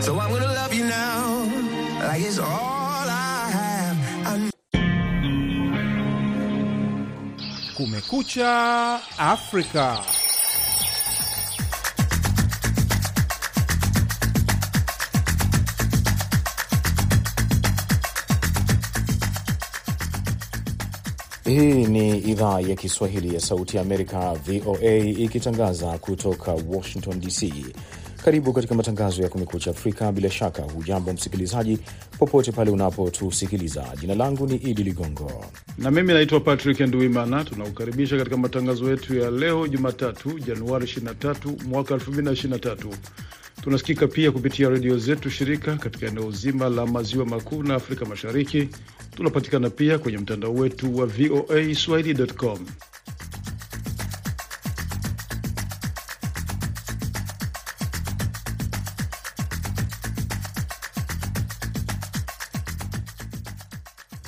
So I'm gonna love you now, like it's all I have. I Kumekucha Afrika. Hii ni idhaa ya Kiswahili ya Sauti ya Amerika, VOA, ikitangaza kutoka Washington DC. Karibu katika matangazo ya Kumekucha Afrika. Bila shaka, hujambo msikilizaji, popote pale unapotusikiliza. Jina langu ni Idi Ligongo na mimi naitwa Patrick Nduimana. Tunakukaribisha katika matangazo yetu ya leo Jumatatu, Januari 23 mwaka 2023. Tunasikika pia kupitia redio zetu shirika katika eneo zima la maziwa makuu na Afrika Mashariki. Tunapatikana pia kwenye mtandao wetu wa VOA swahili.com.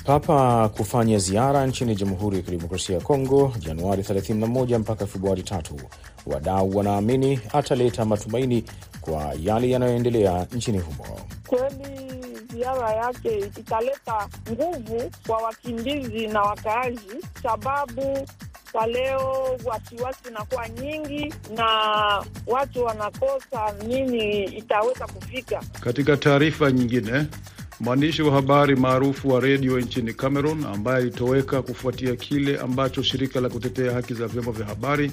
Papa kufanya ziara nchini Jamhuri ya Kidemokrasia ya Kongo Januari 31 mpaka Februari 3. Wadau wanaamini ataleta matumaini kwa yale yanayoendelea nchini humo. Kweli ziara yake italeta nguvu kwa wakimbizi na wakaaji, sababu kwa leo wasiwasi inakuwa nyingi na watu wanakosa nini itaweza kufika. Katika taarifa nyingine, mwandishi wa habari maarufu wa redio nchini Cameroon ambaye alitoweka kufuatia kile ambacho shirika la kutetea haki za vyombo vya habari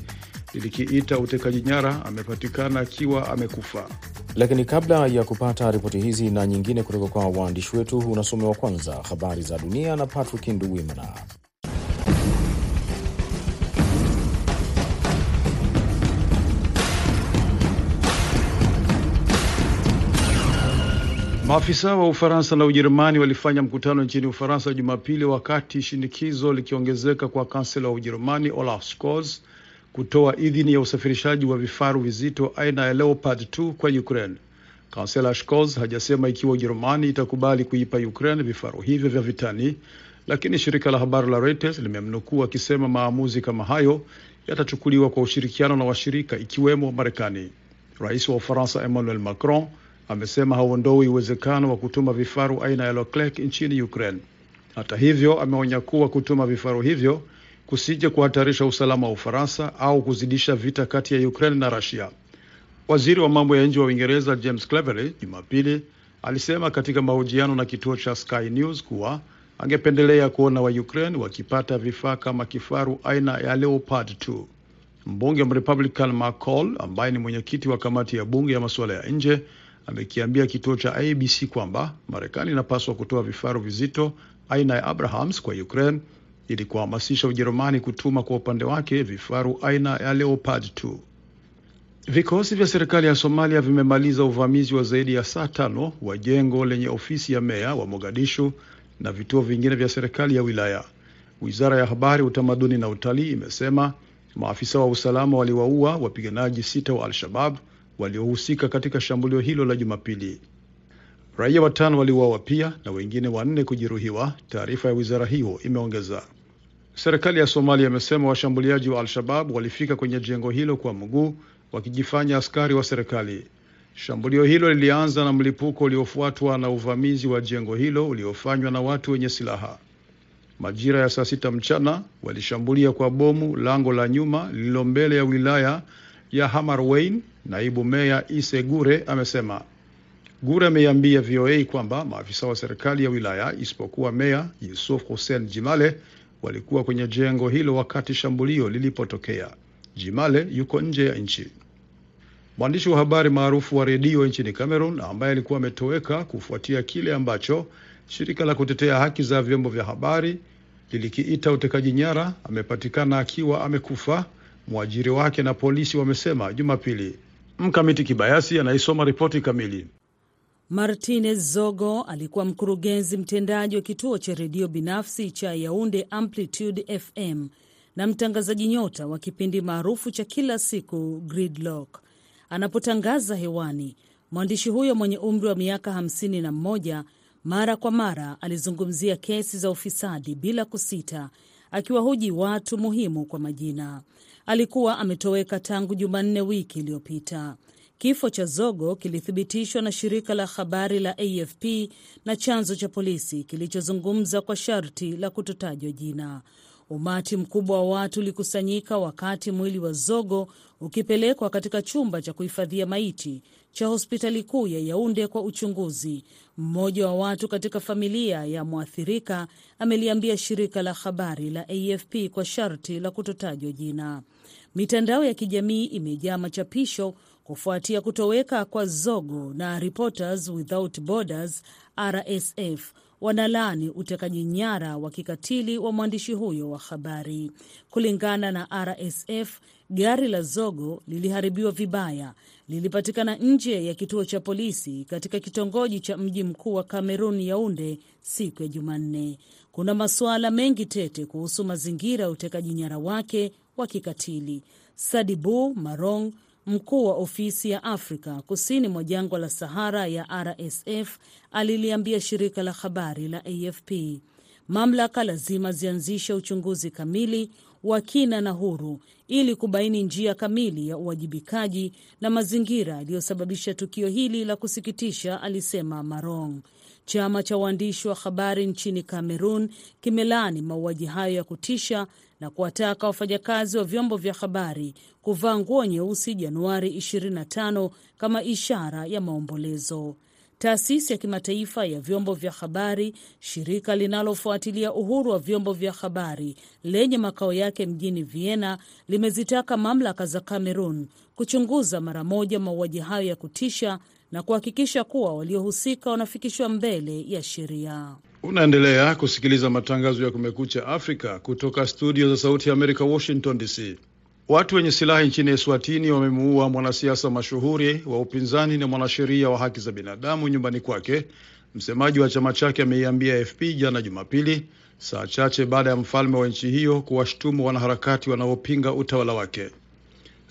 lilikiita utekaji nyara amepatikana akiwa amekufa. Lakini kabla ya kupata ripoti hizi na nyingine kutoka kwa waandishi wetu, unasomewa kwanza habari za dunia na Patrick Nduwimana. Maafisa wa Ufaransa na Ujerumani walifanya mkutano nchini Ufaransa Jumapili, wakati shinikizo likiongezeka kwa kansela wa Ujerumani Olaf Scholz kutoa idhini ya usafirishaji wa vifaru vizito aina ya Leopard 2 kwa Ukraine. Kansela Scholz hajasema ikiwa Ujerumani itakubali kuipa Ukraine vifaru hivyo vya vitani, lakini shirika la habari la Reuters limemnukuu akisema maamuzi kama hayo yatachukuliwa kwa ushirikiano na washirika ikiwemo Marekani. Rais wa Ufaransa Emmanuel Macron amesema hauondoi uwezekano wa kutuma vifaru aina ya Leclerc nchini Ukraine. Hata hivyo, ameonya kuwa kutuma vifaru hivyo kusije kuhatarisha usalama wa Ufaransa au kuzidisha vita kati ya Ukraine na Russia. Waziri wa mambo ya nje wa Uingereza James Cleverly Jumapili alisema katika mahojiano na kituo cha Sky News kuwa angependelea kuona wa Ukraine wakipata vifaa kama kifaru aina ya Leopard 2. Mbunge Mrepublican McCall ambaye ni mwenyekiti wa kamati ya bunge ya masuala ya nje amekiambia kituo cha ABC kwamba Marekani inapaswa kutoa vifaru vizito aina ya Abrahams kwa Ukraine ili kuhamasisha Ujerumani kutuma kwa upande wake vifaru aina ya Leopard 2. Vikosi vya serikali ya Somalia vimemaliza uvamizi wa zaidi ya saa tano wa jengo lenye ofisi ya meya wa Mogadishu na vituo vingine vya serikali ya wilaya. Wizara ya Habari, Utamaduni na Utalii imesema maafisa wa usalama waliwaua wapiganaji sita wa Al-Shabab waliohusika katika shambulio hilo la Jumapili. Raia watano waliuawa pia na wengine wanne kujeruhiwa, taarifa ya wizara hiyo imeongeza. Serikali ya Somalia imesema washambuliaji wa Al-Shabab walifika kwenye jengo hilo kwa mguu wakijifanya askari wa serikali. Shambulio hilo lilianza na mlipuko uliofuatwa na uvamizi wa jengo hilo uliofanywa na watu wenye silaha. Majira ya saa sita mchana walishambulia kwa bomu lango la nyuma lililo mbele ya wilaya ya Hamarwein. Naibu meya Ise Gure amesema. Gure ameiambia VOA kwamba maafisa wa serikali ya wilaya isipokuwa meya Yusuf Hussein Jimale walikuwa kwenye jengo hilo wakati shambulio lilipotokea. Jimale yuko nje ya nchi. Mwandishi wa habari maarufu wa redio nchini Cameroon ambaye alikuwa ametoweka kufuatia kile ambacho shirika la kutetea haki za vyombo vya habari lilikiita utekaji nyara amepatikana akiwa amekufa, mwajiri wake na polisi wamesema Jumapili. Mkamiti Kibayasi anaisoma ripoti kamili. Martinez Zogo alikuwa mkurugenzi mtendaji wa kituo cha redio binafsi cha Yaunde Amplitude FM na mtangazaji nyota wa kipindi maarufu cha kila siku Gridlock. Anapotangaza hewani, mwandishi huyo mwenye umri wa miaka hamsini na mmoja mara kwa mara alizungumzia kesi za ufisadi bila kusita, akiwahoji watu muhimu kwa majina. Alikuwa ametoweka tangu Jumanne wiki iliyopita. Kifo cha Zogo kilithibitishwa na shirika la habari la AFP na chanzo cha polisi kilichozungumza kwa sharti la kutotajwa jina. Umati mkubwa wa watu ulikusanyika wakati mwili wa Zogo ukipelekwa katika chumba cha kuhifadhia maiti cha hospitali kuu ya Yaunde kwa uchunguzi. Mmoja wa watu katika familia ya mwathirika ameliambia shirika la habari la AFP kwa sharti la kutotajwa jina. Mitandao ya kijamii imejaa machapisho kufuatia kutoweka kwa Zogo na Reporters Without Borders RSF wanalaani utekaji nyara wa kikatili wa mwandishi huyo wa habari. Kulingana na RSF, gari la Zogo liliharibiwa vibaya, lilipatikana nje ya kituo cha polisi katika kitongoji cha mji mkuu wa Kamerun, Yaunde, siku ya Jumanne. Kuna masuala mengi tete kuhusu mazingira ya utekaji nyara wake wa kikatili. Sadibu Marong mkuu wa ofisi ya Afrika kusini mwa jangwa la Sahara ya RSF aliliambia shirika la habari la AFP mamlaka lazima zianzishe uchunguzi kamili wa kina na huru ili kubaini njia kamili ya uwajibikaji na mazingira yaliyosababisha tukio hili la kusikitisha, alisema Marong. Chama cha waandishi wa habari nchini Kamerun kimelaani mauaji hayo ya kutisha na kuwataka wafanyakazi wa vyombo vya habari kuvaa nguo nyeusi Januari 25 kama ishara ya maombolezo. Taasisi ya kimataifa ya vyombo vya habari, shirika linalofuatilia uhuru wa vyombo vya habari lenye makao yake mjini Vienna, limezitaka mamlaka za Cameroon kuchunguza mara moja mauaji hayo ya kutisha na kuhakikisha kuwa waliohusika wanafikishwa mbele ya sheria. Unaendelea kusikiliza matangazo ya Kumekucha Afrika kutoka studio za Sauti ya Amerika, Washington DC. Watu wenye silaha nchini Eswatini wamemuua mwanasiasa mashuhuri wa upinzani na mwanasheria wa haki za binadamu nyumbani kwake, msemaji wa chama chake ameiambia AFP jana Jumapili, saa chache baada ya mfalme wa nchi hiyo kuwashtumu wanaharakati wanaopinga utawala wake.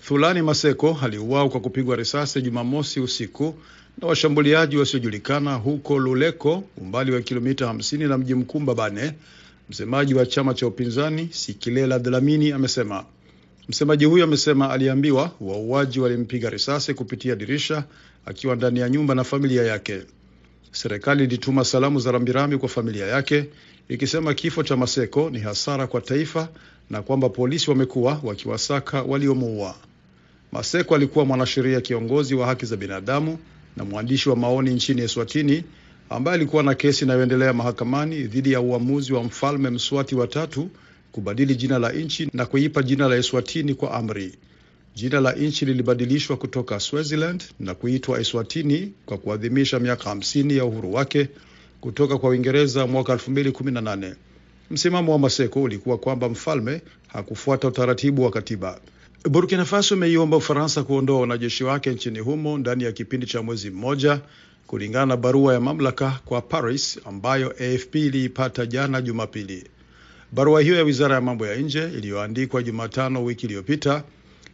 Thulani Maseko aliuawa kwa kupigwa risasi Jumamosi usiku na washambuliaji wasiojulikana huko Luleko, umbali wa kilomita 50 na mji mkuu Mbabane. Msemaji wa chama cha upinzani Sikilela Dlamini amesema. Msemaji huyo amesema aliambiwa wauaji walimpiga risasi kupitia dirisha akiwa ndani ya nyumba na familia yake. Serikali ilituma salamu za rambirambi kwa familia yake ikisema kifo cha Maseko ni hasara kwa taifa na kwamba polisi wamekuwa wakiwasaka waliomuua. Maseko alikuwa mwanasheria kiongozi wa haki za binadamu na mwandishi wa maoni nchini Eswatini ambaye alikuwa na kesi inayoendelea mahakamani dhidi ya uamuzi wa mfalme Mswati wa tatu kubadili jina la nchi na kuipa jina la Eswatini kwa amri. Jina la nchi lilibadilishwa kutoka Swaziland na kuitwa Eswatini kwa kuadhimisha miaka 50 ya uhuru wake kutoka kwa Uingereza mwaka 2018. Msimamo wa Maseko ulikuwa kwamba mfalme hakufuata utaratibu wa katiba. Burkina Faso imeiomba Ufaransa kuondoa wanajeshi wake nchini humo ndani ya kipindi cha mwezi mmoja, kulingana na barua ya mamlaka kwa Paris ambayo AFP iliipata jana Jumapili. Barua hiyo ya wizara ya mambo ya nje iliyoandikwa Jumatano wiki iliyopita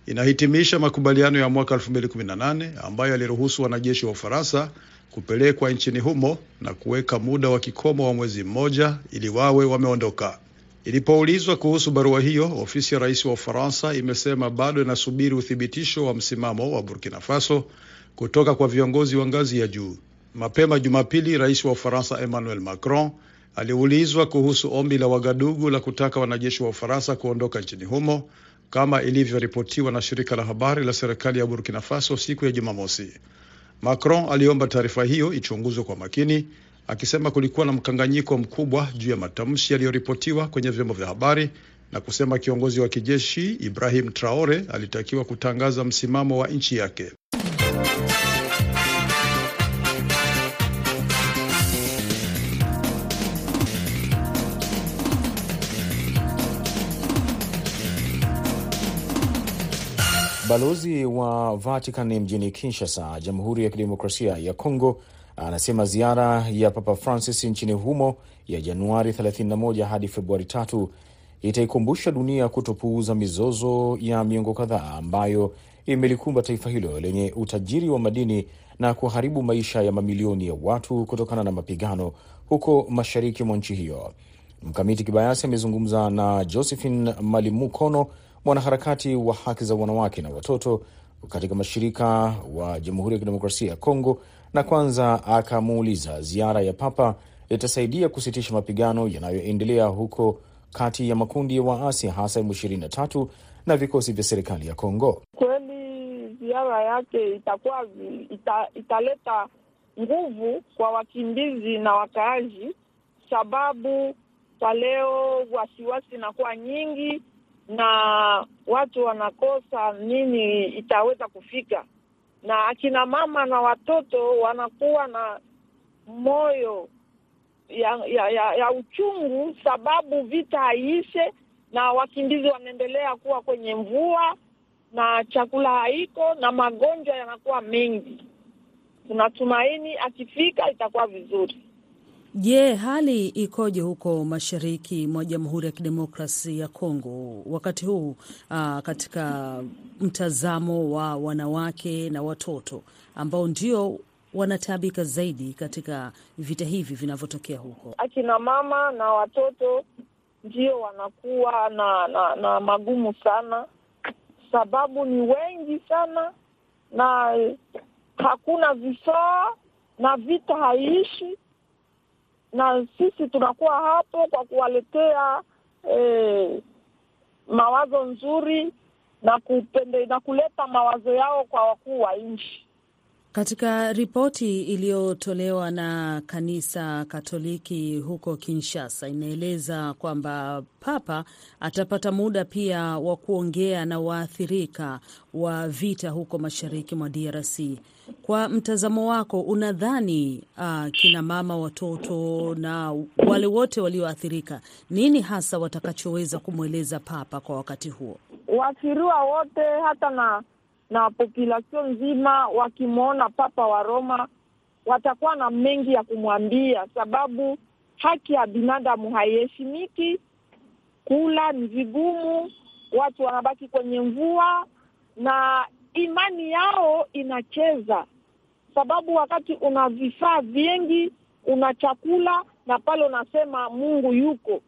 inahitimisha makubaliano ya mwaka 2018 ambayo yaliruhusu wanajeshi wa Ufaransa kupelekwa nchini humo na kuweka muda wa kikomo wa mwezi mmoja ili wawe wameondoka. Ilipoulizwa kuhusu barua hiyo, ofisi ya rais wa Ufaransa imesema bado inasubiri uthibitisho wa msimamo wa Burkina Faso kutoka kwa viongozi wa ngazi ya juu. Mapema Jumapili, rais wa Ufaransa Emmanuel Macron aliulizwa kuhusu ombi la Wagadugu la kutaka wanajeshi wa Ufaransa kuondoka nchini humo kama ilivyoripotiwa na shirika la habari la serikali ya Burkina Faso siku ya Jumamosi. Macron aliomba taarifa hiyo ichunguzwe kwa makini, akisema kulikuwa na mkanganyiko mkubwa juu ya matamshi yaliyoripotiwa kwenye vyombo vya habari na kusema kiongozi wa kijeshi Ibrahim Traore alitakiwa kutangaza msimamo wa nchi yake. Balozi wa Vatican mjini Kinshasa, Jamhuri ya Kidemokrasia ya Kongo, anasema ziara ya Papa Francis nchini humo ya Januari 31 hadi Februari 3 itaikumbusha dunia kutopuuza mizozo ya miongo kadhaa ambayo imelikumba taifa hilo lenye utajiri wa madini na kuharibu maisha ya mamilioni ya watu kutokana na mapigano huko mashariki mwa nchi hiyo. Mkamiti Kibayasi amezungumza na Josephine Malimukono, mwanaharakati wa haki za wanawake na watoto, katika mashirika wa Jamhuri ya Kidemokrasia ya Kongo, na kwanza akamuuliza ziara ya Papa itasaidia kusitisha mapigano yanayoendelea huko kati ya makundi ya waasi hasa M23 na vikosi vya serikali ya Kongo. Kweli ziara yake itakuwa ita, italeta nguvu kwa wakimbizi na wakaaji, sababu kwa leo wasiwasi inakuwa nyingi na watu wanakosa nini itaweza kufika, na akina mama na watoto wanakuwa na moyo ya, ya, ya, ya uchungu, sababu vita haiishe na wakimbizi wanaendelea kuwa kwenye mvua na chakula haiko na magonjwa yanakuwa mengi. Tunatumaini akifika itakuwa vizuri. Je, hali ikoje huko mashariki mwa Jamhuri ya Kidemokrasi ya Kongo? Wakati huu uh, katika mtazamo wa wanawake na watoto ambao ndio wanataabika zaidi katika vita hivi vinavyotokea huko? Akina mama na watoto ndio wanakuwa na, na, na magumu sana, sababu ni wengi sana na hakuna vifaa na vita haiishi na sisi tunakuwa hapo kwa kuwaletea eh, mawazo nzuri na kupende, na kuleta mawazo yao kwa wakuu wa nchi. Katika ripoti iliyotolewa na kanisa Katoliki huko Kinshasa inaeleza kwamba Papa atapata muda pia wa kuongea na waathirika wa vita huko mashariki mwa DRC. Kwa mtazamo wako, unadhani uh, kina mama, watoto na wale wote walioathirika, nini hasa watakachoweza kumweleza Papa kwa wakati huo? Waathiriwa wote hata na na wapopulasio nzima wakimwona Papa wa Roma watakuwa na mengi ya kumwambia, sababu haki ya binadamu haiheshimiki. Kula ni vigumu, watu wanabaki kwenye mvua na imani yao inacheza, sababu wakati una vifaa vingi, una chakula na pale unasema Mungu yuko.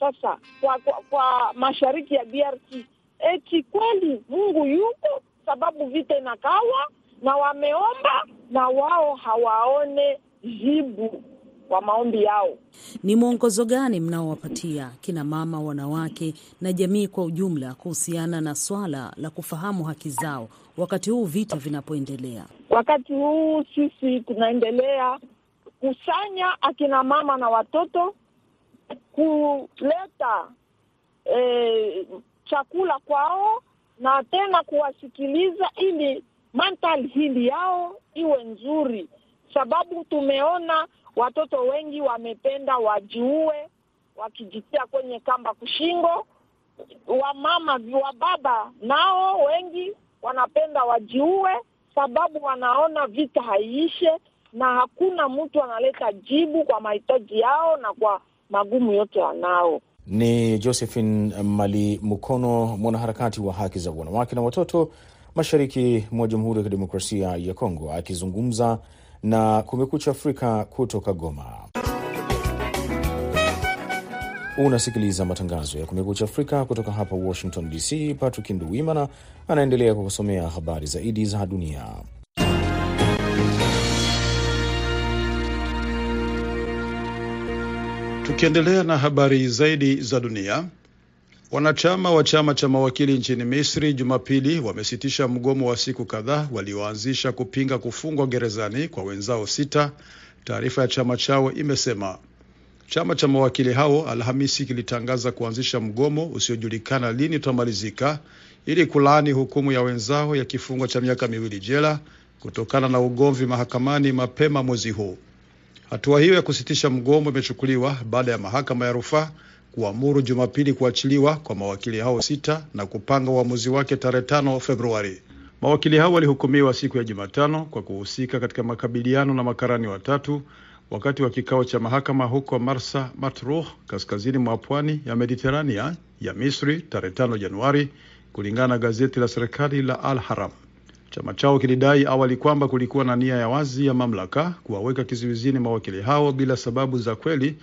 Sasa kwa, kwa, kwa mashariki ya DRC eti kweli Mungu yuko sababu vita inakawa na wameomba na wao hawaone jibu kwa maombi yao. Ni mwongozo gani mnaowapatia kina mama, wanawake na jamii kwa ujumla kuhusiana na swala la kufahamu haki zao wakati huu vita vinapoendelea? Wakati huu sisi tunaendelea kusanya akina mama na watoto kuleta eh, chakula kwao na tena kuwasikiliza ili mental hili yao iwe nzuri, sababu tumeona watoto wengi wamependa wajiue wakijitia kwenye kamba kushingo. Wamama wa baba nao wengi wanapenda wajiue, sababu wanaona vita haiishe na hakuna mtu analeta jibu kwa mahitaji yao na kwa magumu yote wanao. Ni Josephine Mali Mukono, mwanaharakati wa haki za wanawake na watoto mashariki mwa Jamhuri ya Kidemokrasia ya Kongo, akizungumza na Kumekucha Afrika kutoka Goma. Unasikiliza matangazo ya Kumekucha Afrika kutoka hapa Washington DC. Patrick Nduwimana anaendelea kukusomea habari zaidi za dunia. Tukiendelea na habari zaidi za dunia, wanachama wa chama cha mawakili nchini Misri Jumapili wamesitisha mgomo wa siku kadhaa walioanzisha kupinga kufungwa gerezani kwa wenzao sita. Taarifa ya chama chao imesema chama cha mawakili hao Alhamisi kilitangaza kuanzisha mgomo usiojulikana lini utamalizika ili kulaani hukumu ya wenzao ya kifungo cha miaka miwili jela kutokana na ugomvi mahakamani mapema mwezi huu. Hatua hiyo ya kusitisha mgomo imechukuliwa baada ya mahakama ya rufaa kuamuru Jumapili kuachiliwa kwa mawakili hao sita na kupanga uamuzi wake tarehe tano Februari. Mawakili hao walihukumiwa siku ya Jumatano kwa kuhusika katika makabiliano na makarani watatu wakati wa kikao cha mahakama huko Marsa Matruh, kaskazini mwa pwani ya Mediterania ya Misri tarehe tano Januari, kulingana na gazeti la serikali la Al Haram. Chama chao kilidai awali kwamba kulikuwa na nia ya wazi ya mamlaka kuwaweka kizuizini mawakili hao bila sababu za kweli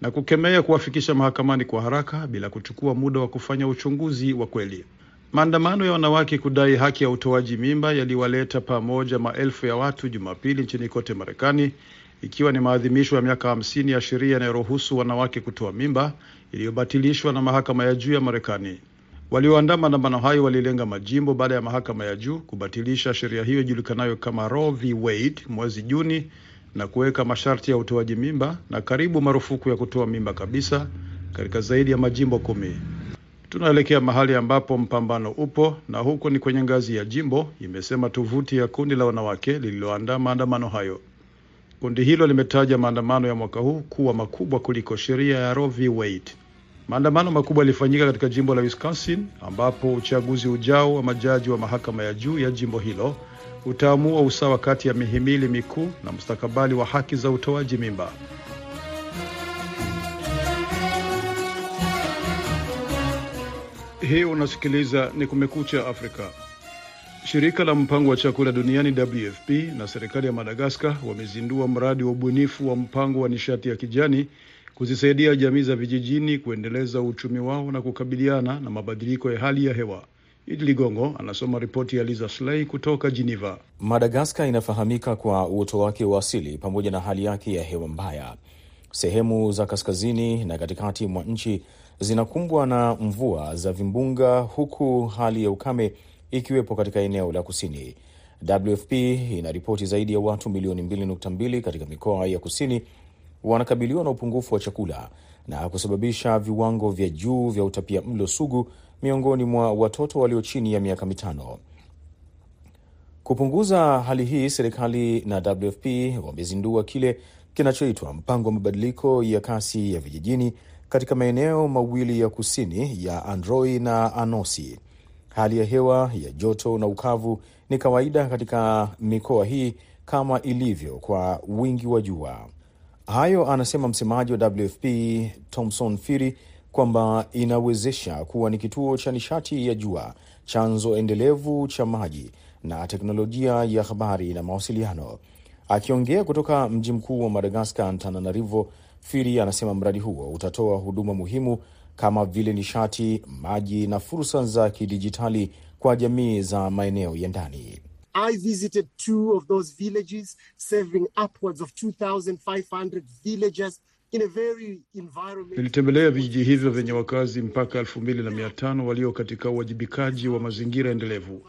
na kukemea kuwafikisha mahakamani kwa haraka bila kuchukua muda wa kufanya uchunguzi wa kweli. Maandamano ya wanawake kudai haki ya utoaji mimba yaliwaleta pamoja maelfu ya watu Jumapili nchini kote Marekani, ikiwa ni maadhimisho ya miaka hamsini ya sheria inayoruhusu wanawake kutoa mimba iliyobatilishwa na mahakama ya juu ya Marekani. Walioandaa maandamano hayo walilenga majimbo baada ya mahakama ya juu kubatilisha sheria hiyo ijulikanayo kama Roe v Wade mwezi Juni na kuweka masharti ya utoaji mimba na karibu marufuku ya kutoa mimba kabisa katika zaidi ya majimbo kumi. Tunaelekea mahali ambapo mpambano upo na huko ni kwenye ngazi ya jimbo, imesema tovuti ya kundi la wanawake lililoandaa maandamano hayo. Kundi hilo limetaja maandamano ya mwaka huu kuwa makubwa kuliko sheria ya Roe v Wade. Maandamano makubwa yalifanyika katika jimbo la Wisconsin ambapo uchaguzi ujao wa majaji wa mahakama ya juu ya jimbo hilo utaamua usawa kati ya mihimili mikuu na mustakabali wa haki za utoaji mimba. Hii unasikiliza ni Kumekucha Afrika. Shirika la mpango wa chakula duniani WFP na serikali ya Madagaskar wamezindua mradi wa ubunifu wa mpango wa nishati ya kijani kuzisaidia jamii za vijijini kuendeleza uchumi wao na kukabiliana na mabadiliko ya hali ya hewa. Idi Ligongo anasoma ripoti ya Lisa Slei kutoka Geneva. Madagaskar inafahamika kwa uoto wake wa asili pamoja na hali yake ya hewa mbaya. Sehemu za kaskazini na katikati mwa nchi zinakumbwa na mvua za vimbunga, huku hali ya ukame ikiwepo katika eneo la kusini. WFP inaripoti zaidi ya watu milioni 2.2 katika mikoa ya kusini wanakabiliwa na upungufu wa chakula na kusababisha viwango vya juu vya utapia mlo sugu miongoni mwa watoto walio chini ya miaka mitano. Kupunguza hali hii, serikali na WFP wamezindua kile kinachoitwa mpango wa mabadiliko ya kasi ya vijijini katika maeneo mawili ya kusini ya Androi na Anosi. Hali ya hewa ya joto na ukavu ni kawaida katika mikoa hii kama ilivyo kwa wingi wa jua. Hayo anasema msemaji wa WFP Thomson Firi kwamba inawezesha kuwa ni kituo cha nishati ya jua, chanzo endelevu cha maji na teknolojia ya habari na mawasiliano. Akiongea kutoka mji mkuu wa Madagaskar, Antananarivo, Firi anasema mradi huo utatoa huduma muhimu kama vile nishati, maji na fursa za kidijitali kwa jamii za maeneo ya ndani. I visited two of those villages, serving upwards of 2,500 villagers in a very environment. Nilitembelea vijiji hivyo vyenye wakazi mpaka elfu mbili na mia tano walio katika uwajibikaji wa mazingira endelevu.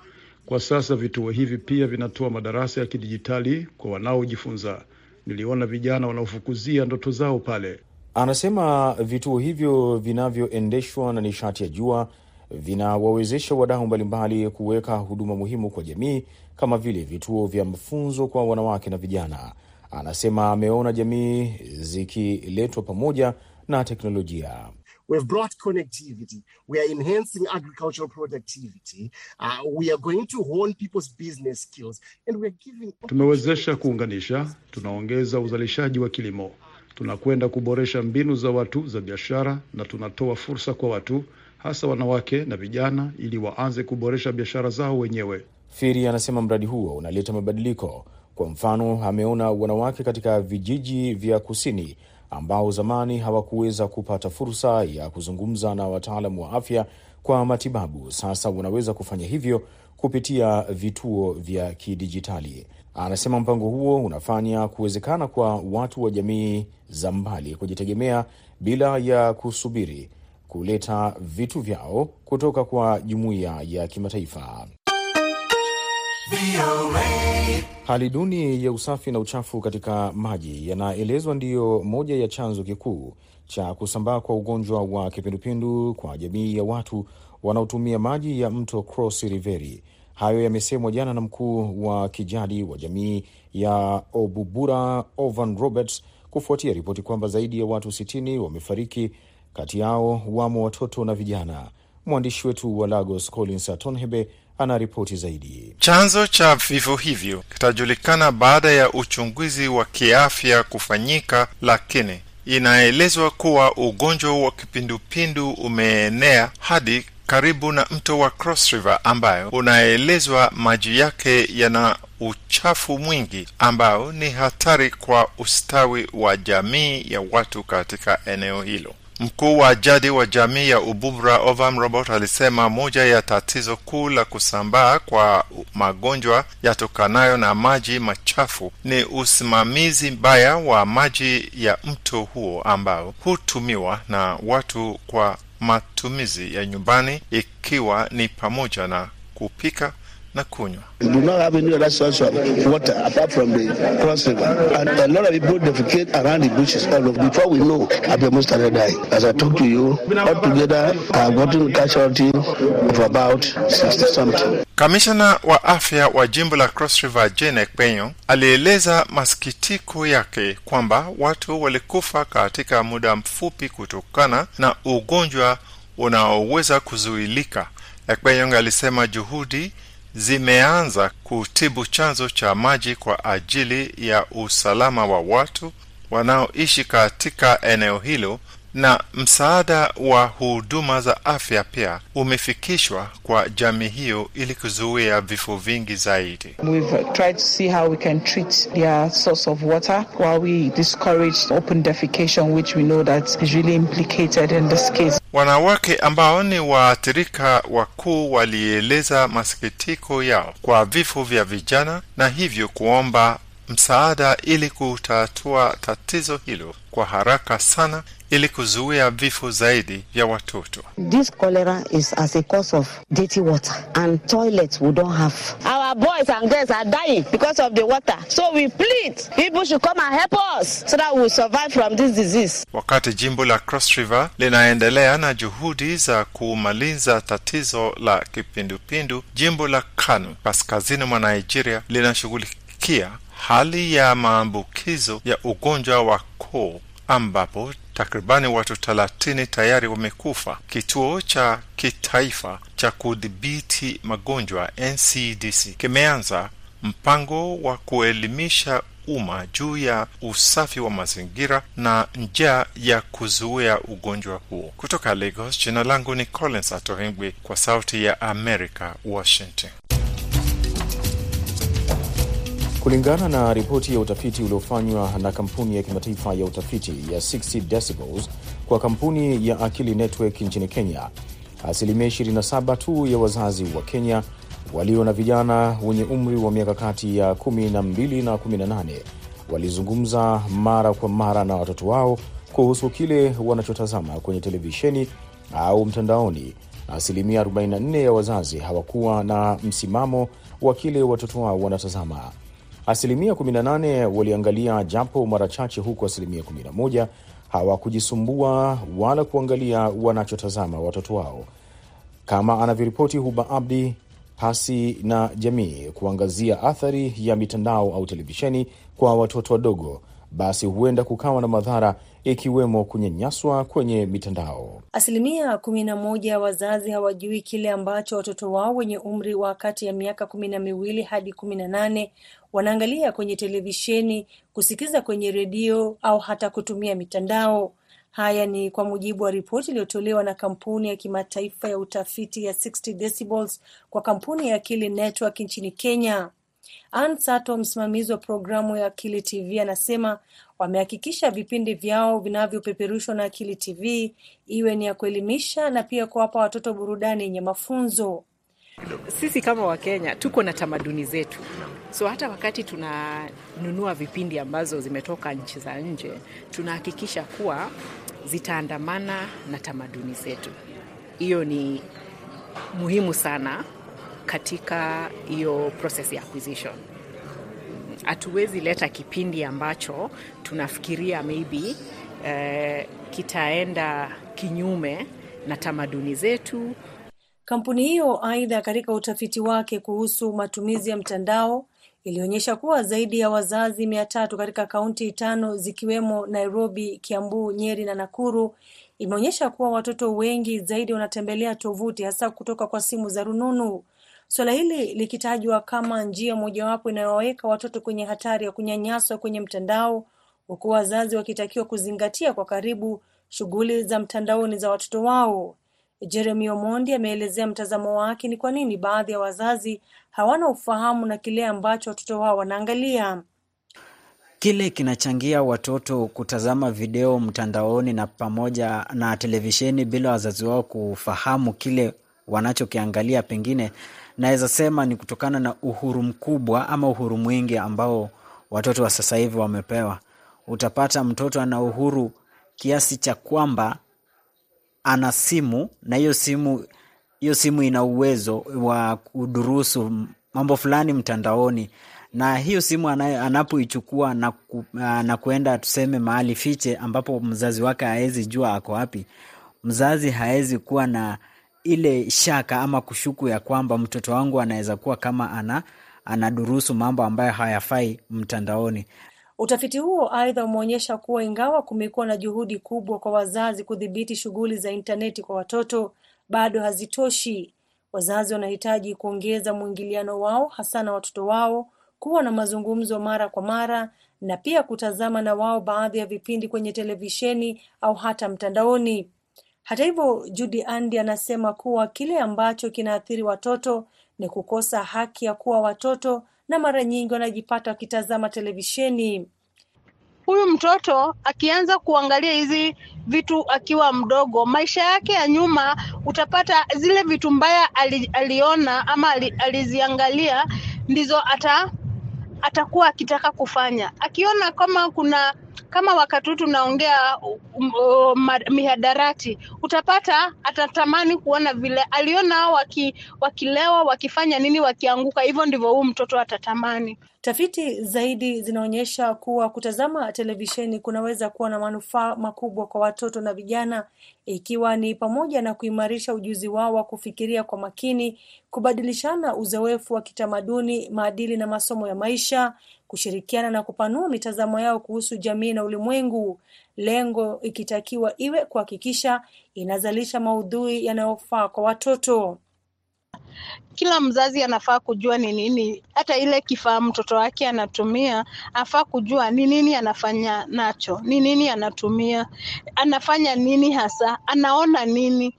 Kwa sasa vituo hivi pia vinatoa madarasa ya kidijitali kwa wanaojifunza. Niliona vijana wanaofukuzia ndoto zao pale. Anasema vituo hivyo vinavyoendeshwa na nishati ya jua vinawawezesha wadau mbalimbali kuweka huduma muhimu kwa jamii kama vile vituo vya mafunzo kwa wanawake na vijana. Anasema ameona jamii zikiletwa pamoja na teknolojia. We've brought connectivity. We are enhancing agricultural productivity. Uh, we are going to hone people's business skills and we are giving Tumewezesha kuunganisha, tunaongeza uzalishaji wa kilimo, tunakwenda kuboresha mbinu za watu za biashara, na tunatoa fursa kwa watu, hasa wanawake na vijana, ili waanze kuboresha biashara zao wenyewe. Firi anasema mradi huo unaleta mabadiliko. Kwa mfano, ameona wanawake katika vijiji vya kusini ambao zamani hawakuweza kupata fursa ya kuzungumza na wataalamu wa afya kwa matibabu, sasa wanaweza kufanya hivyo kupitia vituo vya kidijitali. Anasema mpango huo unafanya kuwezekana kwa watu wa jamii za mbali kujitegemea bila ya kusubiri kuleta vitu vyao kutoka kwa jumuiya ya kimataifa. Hali duni ya usafi na uchafu katika maji yanaelezwa ndiyo moja ya chanzo kikuu cha kusambaa kwa ugonjwa wa kipindupindu kwa jamii ya watu wanaotumia maji ya mto Cross Riveri. Hayo yamesemwa jana na mkuu wa kijadi wa jamii ya Obubura Ovan Roberts kufuatia ripoti kwamba zaidi ya watu 60 wamefariki, kati yao wamo watoto na vijana. Mwandishi wetu wa Lagos Collins Atonhebe ana zaidi. Chanzo cha vifo hivyo kitajulikana baada ya uchunguzi wa kiafya kufanyika, lakini inaelezwa kuwa ugonjwa wa kipindupindu umeenea hadi karibu na mto wa Cross River ambayo unaelezwa maji yake yana uchafu mwingi ambao ni hatari kwa ustawi wa jamii ya watu katika eneo hilo. Mkuu wa jadi wa jamii ya Ububra Ovam Robert alisema moja ya tatizo kuu la kusambaa kwa magonjwa yatokanayo na maji machafu ni usimamizi mbaya wa maji ya mto huo ambao hutumiwa na watu kwa matumizi ya nyumbani ikiwa ni pamoja na kupika na kunywa. We do not have any other source of water apart from the cross river. And a lot of people defecate around the bushes all over. Before we know, Abemo started dying. As I talk to you, altogether, I have gotten casualty of about 60 something. Kamishna wa afya wa jimbo la Cross River Jane Ekpenyo alieleza masikitiko yake kwamba watu walikufa katika muda mfupi kutokana na ugonjwa unaoweza kuzuilika. Ekpenyo alisema juhudi zimeanza kutibu chanzo cha maji kwa ajili ya usalama wa watu wanaoishi katika eneo hilo na msaada wa huduma za afya pia umefikishwa kwa jamii hiyo ili kuzuia vifo vingi zaidi. We've tried to see how we can treat their source of water while we discourage open defecation, which we know that is really implicated in this case. Wanawake ambao ni waathirika wakuu walieleza masikitiko yao kwa vifo vya vijana na hivyo kuomba msaada ili kutatua tatizo hilo kwa haraka sana ili kuzuia vifo zaidi vya watoto. This cholera is as a cause of dirty water and toilets we don't have. Our boys and girls are dying because of the water. So we plead people should come and help us so that we will survive from this disease. Wakati jimbo la Cross River linaendelea na juhudi za kumaliza tatizo la kipindupindu, jimbo la Kano kaskazini mwa Nigeria linashughulikia hali ya maambukizo ya ugonjwa wa koo ambapo takribani watu thelathini tayari wamekufa. Kituo cha kitaifa cha kudhibiti magonjwa NCDC kimeanza mpango wa kuelimisha umma juu ya usafi wa mazingira na njia ya kuzuia ugonjwa huo. Kutoka Lagos, jina langu ni Collins Atohengwi kwa Sauti ya America, Washington. Kulingana na ripoti ya utafiti uliofanywa na kampuni ya kimataifa ya utafiti ya 60 Decibels kwa kampuni ya Akili Network nchini Kenya, asilimia 27 tu ya wazazi wa Kenya walio na vijana wenye umri wa miaka kati ya 12 na 18 walizungumza mara kwa mara na watoto wao kuhusu kile wanachotazama kwenye televisheni au mtandaoni. Asilimia 44 ya wazazi hawakuwa na msimamo wa kile watoto wao wanatazama. Asilimia 18 waliangalia japo mara chache, huku asilimia 11 hawakujisumbua wala kuangalia wanachotazama watoto wao, kama anavyoripoti Huba Abdi. Pasi na jamii kuangazia athari ya mitandao au televisheni kwa watoto wadogo, basi huenda kukawa na madhara ikiwemo kunyanyaswa kwenye mitandao. Asilimia kumi na moja wazazi hawajui kile ambacho watoto wao wenye umri wa kati ya miaka kumi na miwili hadi kumi na nane wanaangalia kwenye televisheni, kusikiza kwenye redio au hata kutumia mitandao. Haya ni kwa mujibu wa ripoti iliyotolewa na kampuni ya kimataifa ya utafiti ya 60 Decibels kwa kampuni ya Akili Network nchini Kenya. Ann Sato, msimamizi wa programu ya Akili TV, anasema wamehakikisha vipindi vyao vinavyopeperushwa na Akili TV iwe ni ya kuelimisha na pia kuwapa watoto burudani yenye mafunzo. Sisi kama Wakenya tuko na tamaduni zetu, so hata wakati tunanunua vipindi ambazo zimetoka nchi za nje, tunahakikisha kuwa zitaandamana na tamaduni zetu. Hiyo ni muhimu sana katika hiyo process ya acquisition. Hatuwezi leta kipindi ambacho tunafikiria maybe eh, kitaenda kinyume na tamaduni zetu. Kampuni hiyo aidha, katika utafiti wake kuhusu matumizi ya mtandao ilionyesha kuwa zaidi ya wazazi mia tatu katika kaunti tano zikiwemo Nairobi, Kiambu, Nyeri na Nakuru imeonyesha kuwa watoto wengi zaidi wanatembelea tovuti hasa kutoka kwa simu za rununu. Suala hili likitajwa kama njia mojawapo inayowaweka watoto kwenye hatari ya kunyanyaswa kwenye mtandao, huku wazazi wakitakiwa kuzingatia kwa karibu shughuli za mtandaoni za watoto wao. Jeremy Omondi ameelezea mtazamo wake ni kwa nini baadhi ya wazazi hawana ufahamu na kile ambacho watoto wao wanaangalia. Kile kinachangia watoto kutazama video mtandaoni na pamoja na televisheni bila wazazi wao kufahamu kile wanachokiangalia, pengine naweza sema ni kutokana na uhuru mkubwa ama uhuru mwingi ambao watoto wa sasa hivi wamepewa. Utapata mtoto ana uhuru kiasi cha kwamba ana simu na hiyo simu hiyo simu ina uwezo wa kudurusu mambo fulani mtandaoni, na hiyo simu anapoichukua na, ku, na kuenda tuseme mahali fiche ambapo mzazi wake hawezi jua ako wapi, mzazi hawezi kuwa na ile shaka ama kushuku ya kwamba mtoto wangu anaweza kuwa kama ana anadurusu mambo ambayo hayafai mtandaoni. Utafiti huo aidha umeonyesha kuwa ingawa kumekuwa na juhudi kubwa kwa wazazi kudhibiti shughuli za intaneti kwa watoto, bado hazitoshi. Wazazi wanahitaji kuongeza mwingiliano wao hasa na watoto wao, kuwa na mazungumzo mara kwa mara na pia kutazama na wao baadhi ya vipindi kwenye televisheni au hata mtandaoni. Hata hivyo, Judy Andy anasema kuwa kile ambacho kinaathiri watoto ni kukosa haki ya kuwa watoto na mara nyingi wanajipata wakitazama televisheni. Huyu mtoto akianza kuangalia hizi vitu akiwa mdogo, maisha yake ya nyuma, utapata zile vitu mbaya ali, aliona ama ali, aliziangalia ndizo ata atakuwa akitaka kufanya. Akiona kama kuna kama wakati huu tunaongea um, um, mihadarati, utapata atatamani kuona vile aliona waki, wakilewa wakifanya nini, wakianguka. Hivyo ndivyo huu mtoto atatamani. Tafiti zaidi zinaonyesha kuwa kutazama televisheni kunaweza kuwa na manufaa makubwa kwa watoto na vijana, ikiwa ni pamoja na kuimarisha ujuzi wao wa kufikiria kwa makini, kubadilishana uzoefu wa kitamaduni, maadili na masomo ya maisha, kushirikiana na kupanua mitazamo yao kuhusu jamii na ulimwengu, lengo ikitakiwa iwe kuhakikisha inazalisha maudhui yanayofaa kwa watoto. Kila mzazi anafaa kujua ni nini, hata ile kifaa mtoto wake anatumia, anafaa kujua ni nini anafanya nacho, ni nini anatumia, anafanya nini hasa, anaona nini.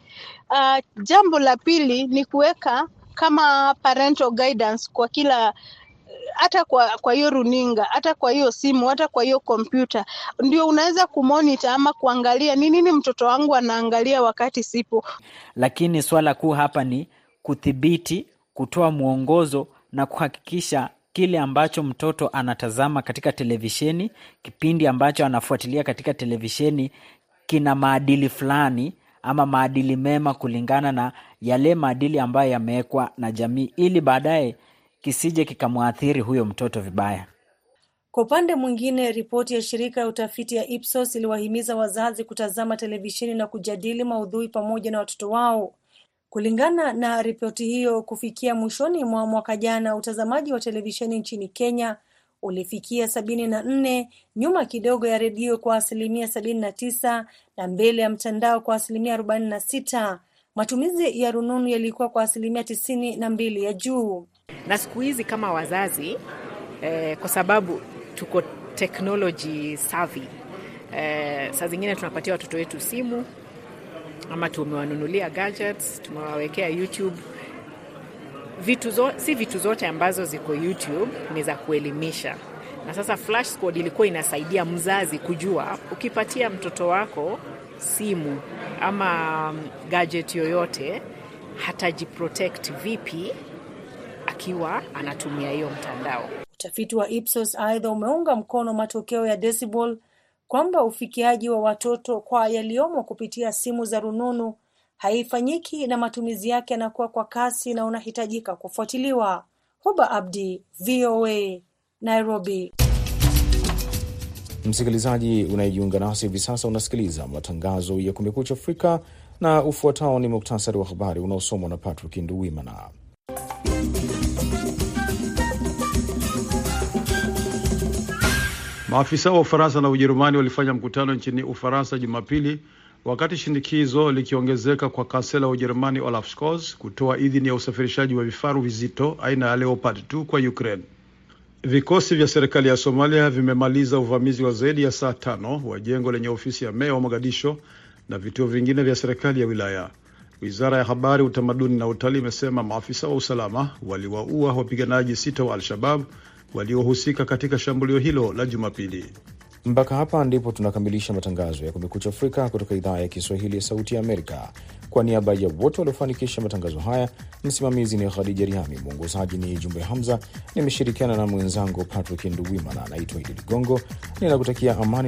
Uh, jambo la pili ni kuweka kama parental guidance kwa kila hata kwa kwa hiyo runinga, hata kwa hiyo simu, hata kwa hiyo kompyuta, ndio unaweza kumonita ama kuangalia ni nini mtoto wangu anaangalia wakati sipo. Lakini swala kuu hapa ni kudhibiti, kutoa mwongozo na kuhakikisha kile ambacho mtoto anatazama katika televisheni, kipindi ambacho anafuatilia katika televisheni kina maadili fulani ama maadili mema kulingana na yale maadili ambayo yamewekwa na jamii, ili baadaye kisije kikamwathiri huyo mtoto vibaya. Kwa upande mwingine, ripoti ya shirika ya utafiti ya Ipsos iliwahimiza wazazi kutazama televisheni na kujadili maudhui pamoja na watoto wao. Kulingana na ripoti hiyo, kufikia mwishoni mwa mwaka jana, utazamaji wa televisheni nchini Kenya ulifikia sabini na nne, nyuma kidogo ya redio kwa asilimia sabini na tisa na mbele ya mtandao kwa asilimia arobaini na sita. Matumizi ya rununu yalikuwa kwa asilimia tisini na mbili ya juu. Na siku hizi kama wazazi eh, kwa sababu tuko technology savvy eh, saa zingine tunapatia watoto wetu simu ama tumewanunulia gadgets, tumewawekea YouTube vitu zo, si vitu zote ambazo ziko YouTube ni za kuelimisha. Na sasa Flash Squad ilikuwa inasaidia mzazi kujua ukipatia mtoto wako simu ama gadget yoyote hatajiprotect vipi akiwa anatumia hiyo mtandao. Utafiti wa Ipsos aidha umeunga mkono matokeo ya Decibel kwamba ufikiaji wa watoto kwa yaliyomo kupitia simu za rununu haifanyiki na matumizi yake yanakuwa kwa kasi na unahitajika kufuatiliwa. Huba Abdi, VOA, Nairobi. Msikilizaji unayejiunga nasi hivi sasa, unasikiliza matangazo ya Kumekucha Afrika na ufuatao ni muktasari wa habari unaosomwa na Patrick Nduwimana. Maafisa wa Ufaransa na Ujerumani walifanya mkutano nchini Ufaransa Jumapili wakati shinikizo likiongezeka kwa kansela wa Ujerumani Olaf Scholz kutoa idhini ya usafirishaji wa vifaru vizito aina ya Leopard 2 kwa Ukraine. Vikosi vya serikali ya Somalia vimemaliza uvamizi wa zaidi ya saa tano wa jengo lenye ofisi ya meya wa Mogadisho na vituo vingine vya serikali ya wilaya. Wizara ya Habari, Utamaduni na Utalii imesema maafisa wa usalama waliwaua wapiganaji sita wa Al-Shabab waliohusika katika shambulio hilo la Jumapili. Mpaka hapa ndipo tunakamilisha matangazo ya Kumekucha Afrika kutoka idhaa ya Kiswahili ya Sauti ya Amerika. Kwa niaba ya wote waliofanikisha matangazo haya, msimamizi ni Khadija Riami, mwongozaji ni Jumbe Hamza, nimeshirikiana na mwenzangu Patrick Nduwimana. Anaitwa Idi Ligongo, ninakutakia amani